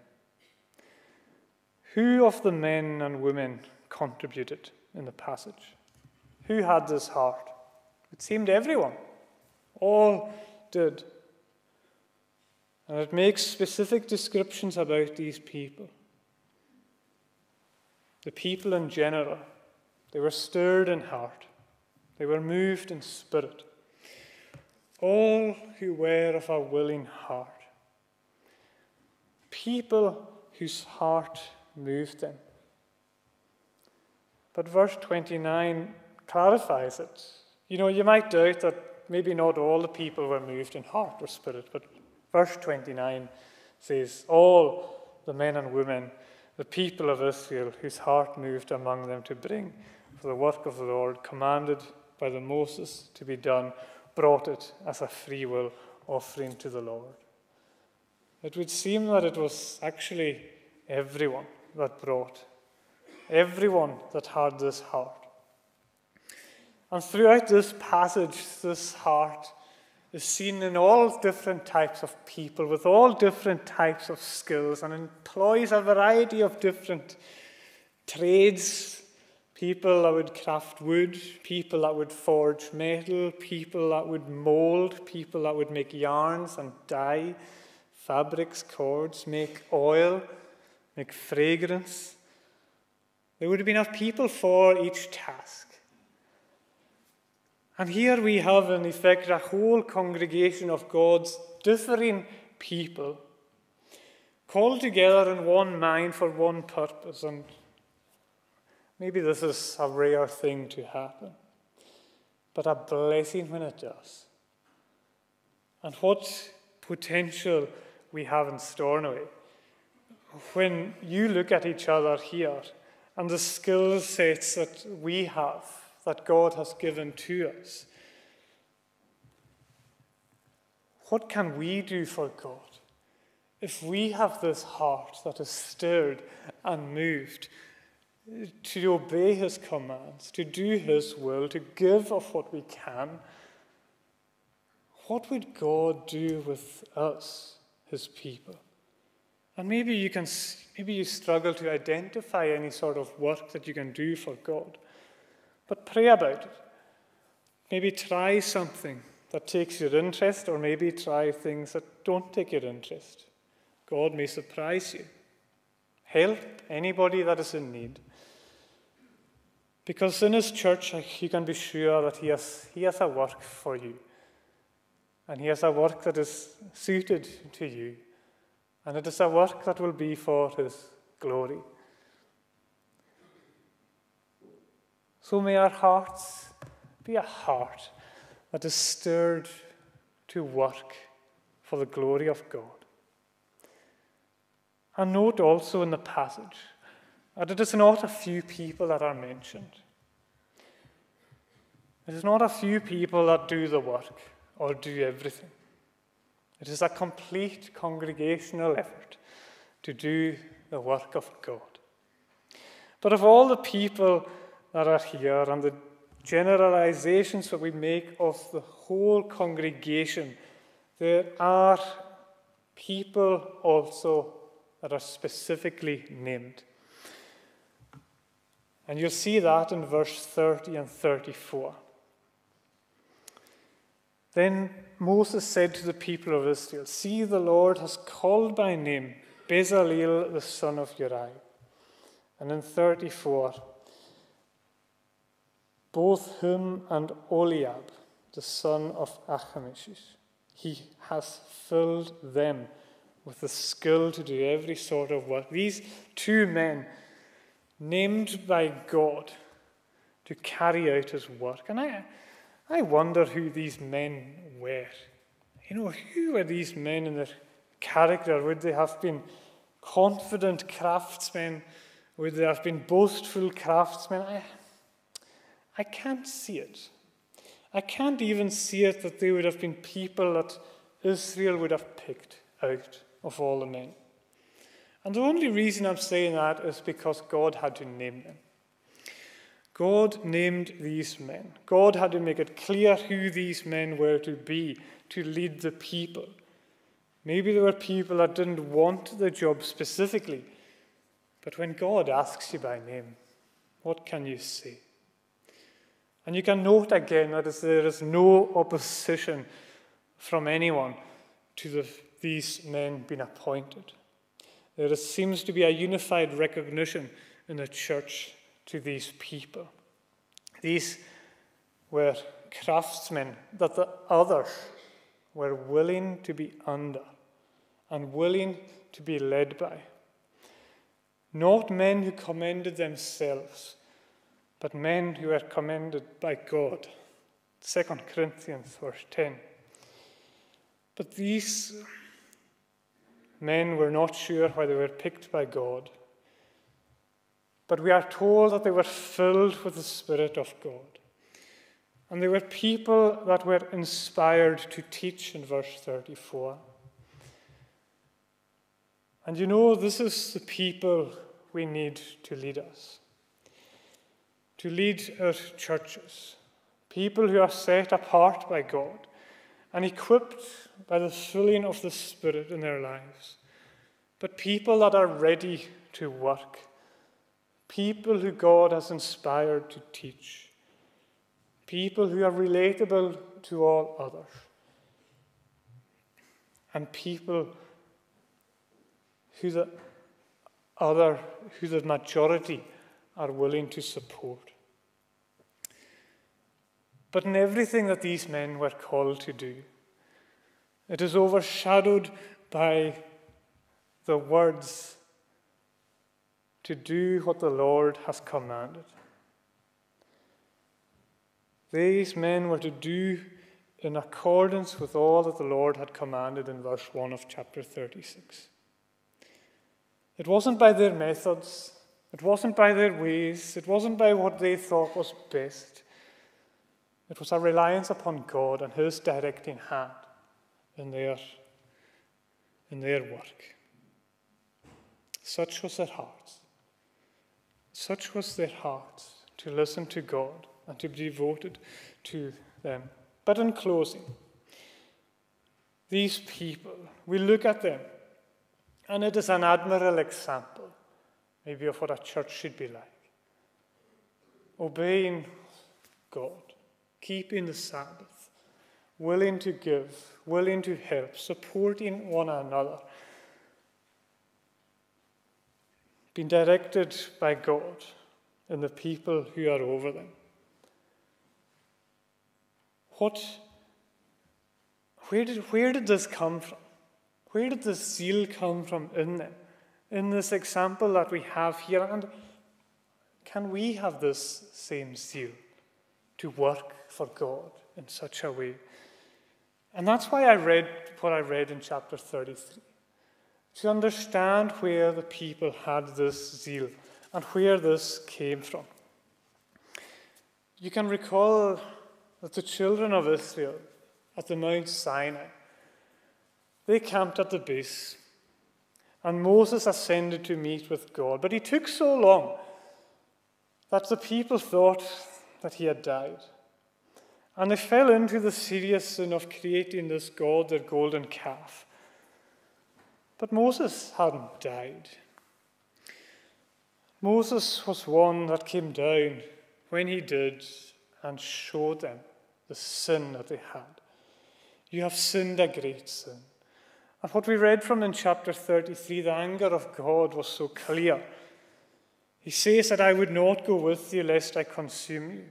Who of the men and women contributed in the passage? Who had this heart? It seemed everyone. All did. And it makes specific descriptions about these people. The people in general, they were stirred in heart, they were moved in spirit all who were of a willing heart, people whose heart moved them. But verse 29 clarifies it. You know, you might doubt that maybe not all the people were moved in heart or spirit, but verse 29 says, All the men and women, the people of Israel, whose heart moved among them to bring for the work of the Lord, commanded by the Moses to be done, brought it as a free will offering to the Lord. It would seem that it was actually everyone that brought. everyone that had this heart. And throughout this passage, this heart is seen in all different types of people with all different types of skills and employs a variety of different trades people that would craft wood, people that would forge metal, people that would mold, people that would make yarns and dye, fabrics, cords, make oil, make fragrance. There would have been enough people for each task. And here we have, in effect, a whole congregation of God's differing people called together in one mind for one purpose. And maybe this is a rare thing to happen, but a blessing when it does. And what potential we have in Stornoway. Eh? When you look at each other here and the skill sets that we have that God has given to us. What can we do for God if we have this heart that is stirred and moved to obey His commands, to do His will, to give of what we can? What would God do with us, His people? And maybe you can, maybe you struggle to identify any sort of work that you can do for God. But pray about it. Maybe try something that takes your interest, or maybe try things that don't take your interest. God may surprise you. Help anybody that is in need. Because in His church, uh, you can be sure that He has, he has a work for you. And He has a work that is suited to you. And it is a work that will be for His glory. So may our hearts be a heart that is stirred to work for the glory of God. And note also in the passage that it is not a few people that are mentioned. It is not a few people that do the work or do everything. It is a complete congregational effort to do the work of God. But of all the people that are here and the generalizations that we make of the whole congregation, there are people also that are specifically named. And you'll see that in verse 30 and 34. Then Moses said to the people of Israel, See, the Lord has called by name Bezalel the son of Uri. And in 34, both him and Oliab, the son of Ahisamach. He has filled them with the skill to do every sort of work. These two men, named by God to carry out his work. And I, I wonder who these men were. You know, who were these men in their character? Would they have been confident craftsmen? Would they have been boastful craftsmen? I, I can't see it. I can't even see it that they would have been people that Israel would have picked out of all the men. And the only reason I'm saying that is because God had to name them. God named these men. God had to make it clear who these men were to be to lead the people. Maybe there were people that didn't want the job specifically, but when God asks you by name, what can you say? And you can note again that there is no opposition from anyone to the, these men being appointed. There seems to be a unified recognition in the church to these people. These were craftsmen that the others were willing to be under and willing to be led by. Not men who commended themselves, but men who are commended by God. 2 Corinthians verse 10. But these men were not sure why they were picked by God. But we are told that they were filled with the Spirit of God. And they were people that were inspired to teach in verse 34. And you know, this is the people we need to lead us. To lead our churches, people who are set apart by God and equipped by the filling of the Spirit in their lives, but people that are ready to work, people who God has inspired to teach, people who are relatable to all others, and people who the other, who the majority are willing to support. But in everything that these men were called to do, it is overshadowed by the words to do what the Lord has commanded. These men were to do in accordance with all that the Lord had commanded in verse 1 of chapter 36. It wasn't by their methods, it wasn't by their ways, it wasn't by what they thought was best. It was a reliance upon God and His directing hand in their, in their work. Such was their hearts. Such was their hearts to listen to God and to be devoted to them. But in closing, these people, we look at them, and it is an admirable example, maybe, of what a church should be like. Obeying God, keeping the Sabbath, willing to give, willing to help, supporting one another, being directed by God and the people who are over them. What, where, did, where did this come from? Where did this zeal come from in them? In this example that we have here, and can we have this same zeal to work for God in such a way? And that's why I read what I read in chapter 33. To understand where the people had this zeal and where this came from. You can recall that the children of Israel at the Mount Sinai, they camped at the base, and Moses ascended to meet with God. But he took so long that the people thought that he had died. And they fell into the serious sin of creating this God, their golden calf. But Moses hadn't died. Moses was one that came down when he did and showed them the sin that they had. You have sinned a great sin. And what we read from in chapter 33, the anger of God was so clear. He says that I would not go with you lest I consume you.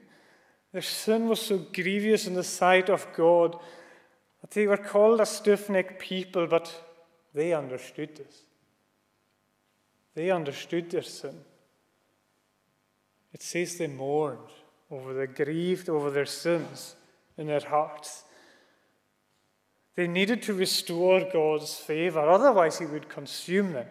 Their sin was so grievous in the sight of God that they were called a stiff necked people, but they understood this. They understood their sin. It says they mourned over, they grieved over their sins in their hearts. They needed to restore God's favor, otherwise, He would consume them.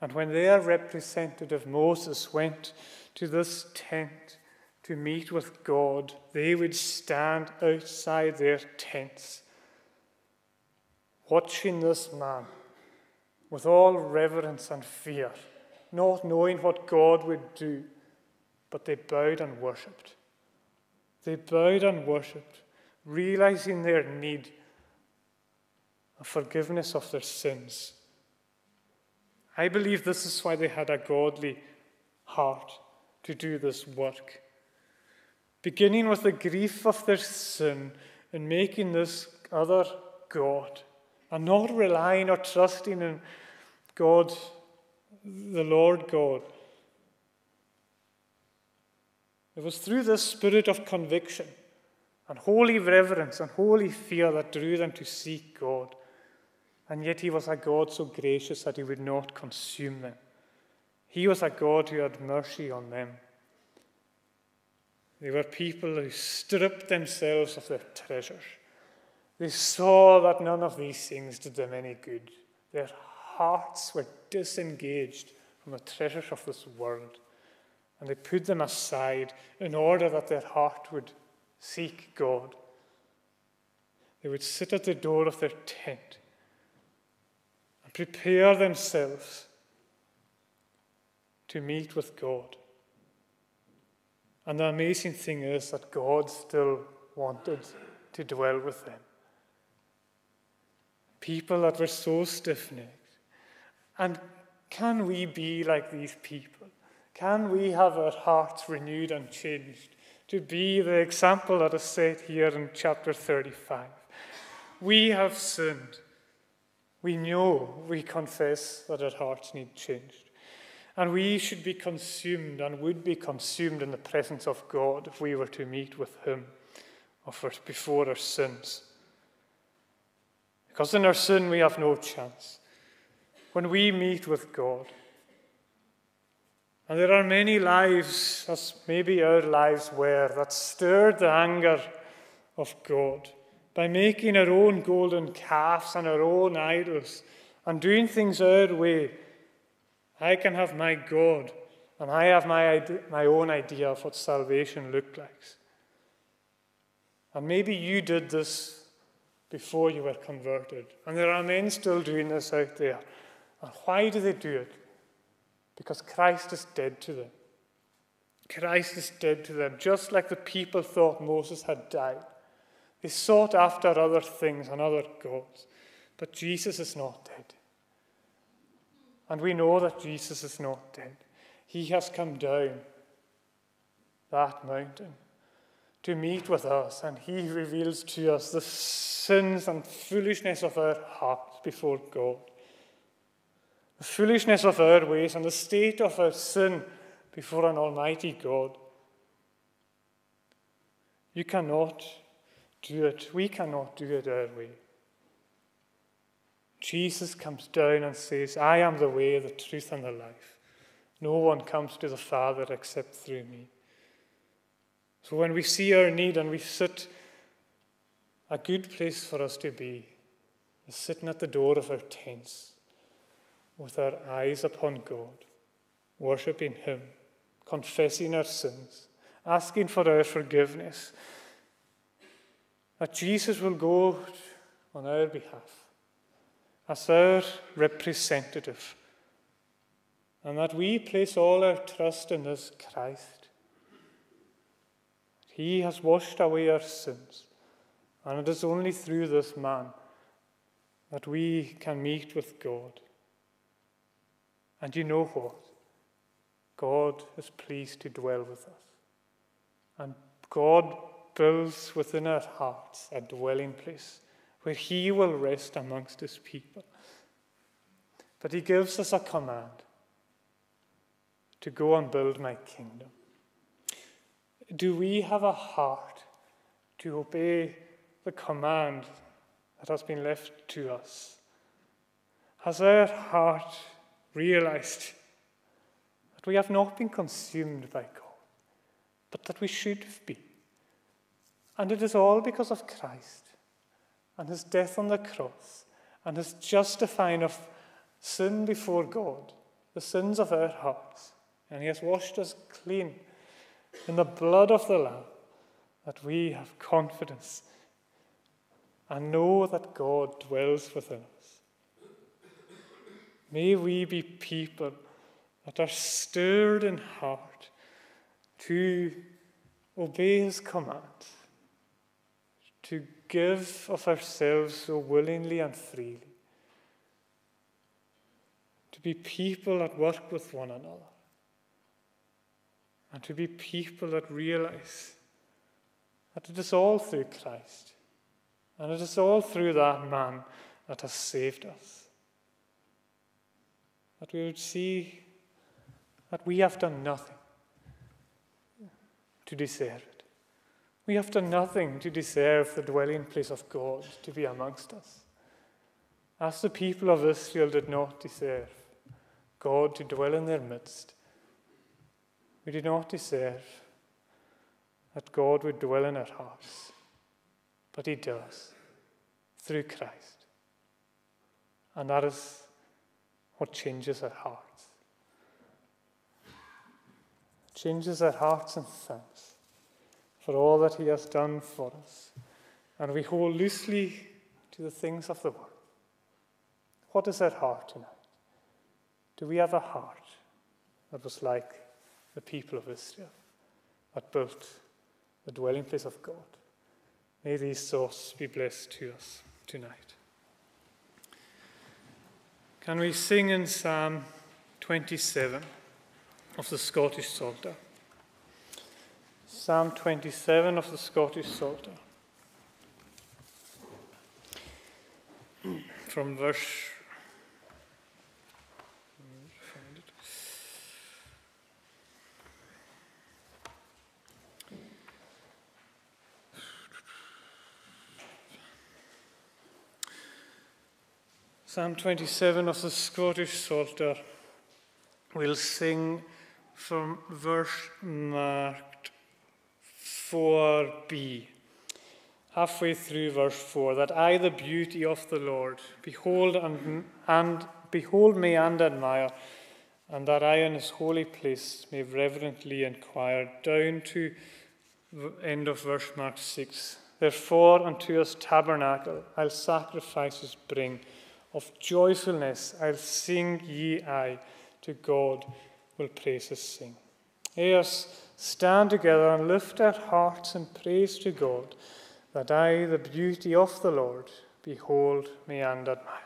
And when their representative Moses went to this tent to meet with God, they would stand outside their tents, watching this man with all reverence and fear, not knowing what God would do, but they bowed and worshipped. They bowed and worshipped, realizing their need of forgiveness of their sins. I believe this is why they had a godly heart to do this work. Beginning with the grief of their sin and making this other God, and not relying or trusting in God, the Lord God, it was through this spirit of conviction and holy reverence and holy fear that drew them to seek God. And yet he was a God so gracious that he would not consume them. He was a God who had mercy on them. They were people who stripped themselves of their treasures. They saw that none of these things did them any good. Their hearts were disengaged from the treasures of this world and they put them aside in order that their heart would seek God. They would sit at the door of their tent and prepare themselves to meet with God And the amazing thing is that God still wanted to dwell with them. People that were so stiff necked. And can we be like these people? Can we have our hearts renewed and changed to be the example that is set here in chapter 35? We have sinned. We know, we confess that our hearts need changed. And we should be consumed and would be consumed in the presence of God if we were to meet with Him or before our sins. Because in our sin we have no chance. When we meet with God, and there are many lives, as maybe our lives were, that stirred the anger of God by making our own golden calves and our own idols and doing things our way. I can have my God, and I have my, my own idea of what salvation looked like. And maybe you did this before you were converted. And there are men still doing this out there. And why do they do it? because Christ is dead to them. Christ is dead to them, just like the people thought Moses had died. They sought after other things and other gods, but Jesus is not dead. And we know that Jesus is not dead. He has come down that mountain to meet with us, and He reveals to us the sins and foolishness of our hearts before God the foolishness of our ways, and the state of our sin before an almighty God. You cannot do it. We cannot do it our way. Jesus comes down and says, I am the way, the truth, and the life. No one comes to the Father except through me. So when we see our need and we sit, a good place for us to be is sitting at the door of our tents with our eyes upon God, worshipping Him, confessing our sins, asking for our forgiveness, that Jesus will go on our behalf as our representative, and that we place all our trust in this Christ. He has washed away our sins, and it is only through this man that we can meet with God. And you know what? God is pleased to dwell with us. And God builds within our hearts a dwelling place where He will rest amongst His people. But He gives us a command to go and build my kingdom. Do we have a heart to obey the command that has been left to us? Has our heart realized that we have not been consumed by God, but that we should have been. And it is all because of Christ and his death on the cross and his justifying of sin before God, the sins of our hearts. And he has washed us clean in the blood of the Lamb that we have confidence and know that God dwells within us. May we be people that are stirred in heart to obey his command, to give of ourselves so willingly and freely, to be people that work with one another, and to be people that realize that it is all through Christ, and it is all through that man that has saved us. That we would see that we have done nothing to deserve it. We have done nothing to deserve the dwelling place of God to be amongst us. As the people of Israel did not deserve God to dwell in their midst, we do not deserve that God would dwell in our hearts. But He does through Christ. And that is what changes our hearts. Changes our hearts and thanks for all that He has done for us. And we hold loosely to the things of the world. What is our heart tonight? Do we have a heart that was like the people of Israel? that built the dwelling place of God. May these thoughts be blessed to us tonight. Can we sing in Psalm 27 of the Scottish Psalter? Psalm 27 of the Scottish Psalter. From verse Psalm 27 of the Scottish Psalter. We'll sing from verse marked 4b, halfway through verse 4, that I, the beauty of the Lord, behold and, and behold me and admire, and that I in his holy place may reverently inquire, down to end of verse mark 6. Therefore unto his tabernacle I'll sacrifices bring of joyfulness I'll sing ye I, to God will praises sing. Let stand together and lift our hearts in praise to God, that I, the beauty of the Lord, behold me and admire.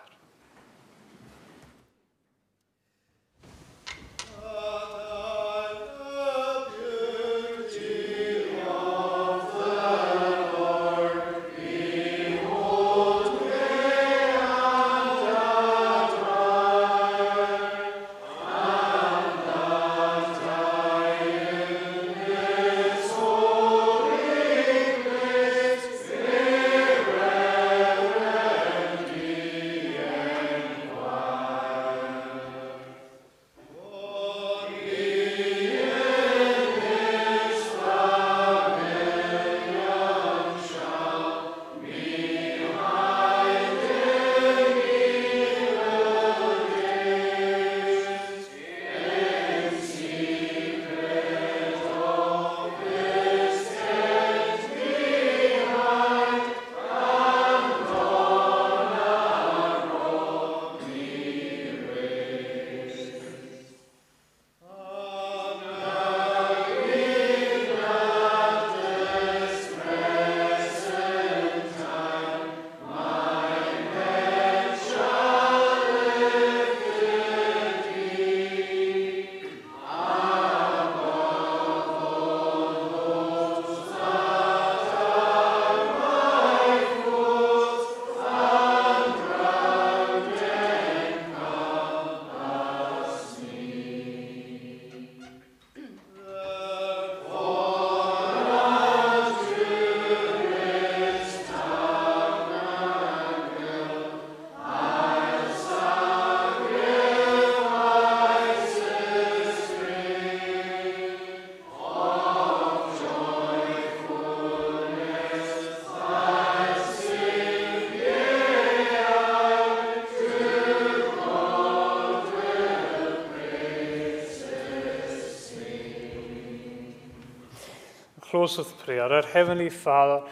Close with prayer. Our Heavenly Father,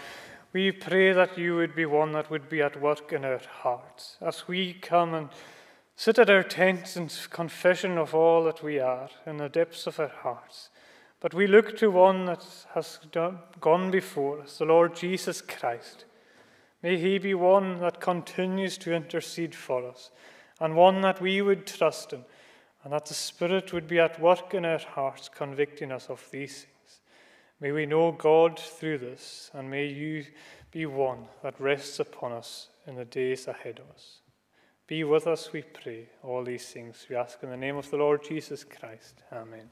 we pray that you would be one that would be at work in our hearts as we come and sit at our tents in confession of all that we are in the depths of our hearts. But we look to one that has done, gone before us, the Lord Jesus Christ. May he be one that continues to intercede for us, and one that we would trust in, and that the Spirit would be at work in our hearts, convicting us of these things. May we know God through this, and may you be one that rests upon us in the days ahead of us. Be with us, we pray. All these things we ask in the name of the Lord Jesus Christ. Amen.